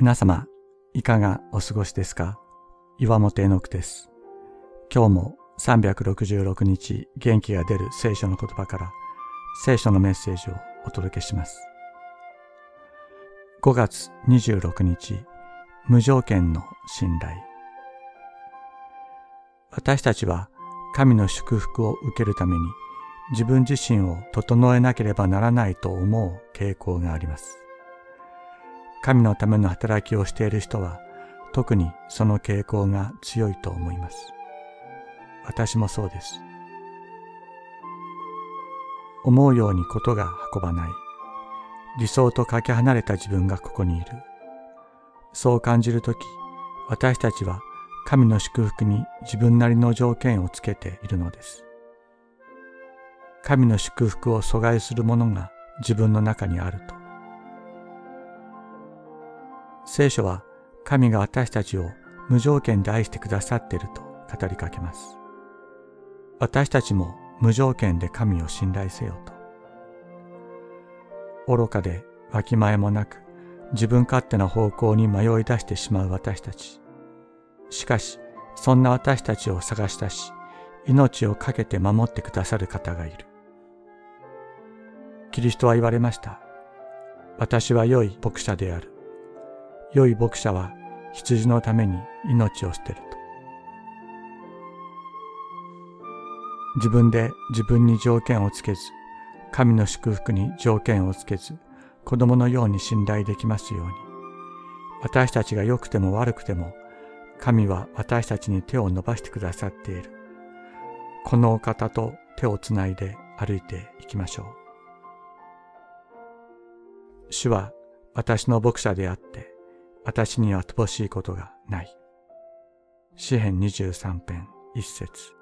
皆様、いかがお過ごしですか？岩本絵の句です。今日も366日元気が出る聖書の言葉から聖書のメッセージをお届けします。5月26日、無条件の信頼。私たちは神の祝福を受けるために自分自身を整えなければならないと思う傾向があります。神のための働きをしている人は特にその傾向が強いと思います。私もそうです。思うようにことが運ばない。理想とかけ離れた自分がここにいる。そう感じるとき、私たちは神の祝福に自分なりの条件をつけているのです。神の祝福を阻害するものが自分の中にあると。聖書は神が私たちを無条件で愛してくださっていると語りかけます。私たちも無条件で神を信頼せよと。愚かでわきまえもなく自分勝手な方向に迷い出してしまう私たち。しかし、そんな私たちを探したし、命を懸けて守ってくださる方がいる。キリストは言われました。私は良い牧者である。良い牧者は羊のために命を捨てると。自分で自分に条件をつけず、神の祝福に条件をつけず、子供のように信頼できますように。私たちが良くても悪くても、神は私たちに手を伸ばしてくださっている。このお方と手をつないで歩いていきましょう。主は私の牧者であって、私には乏しいことがない。詩編23編1節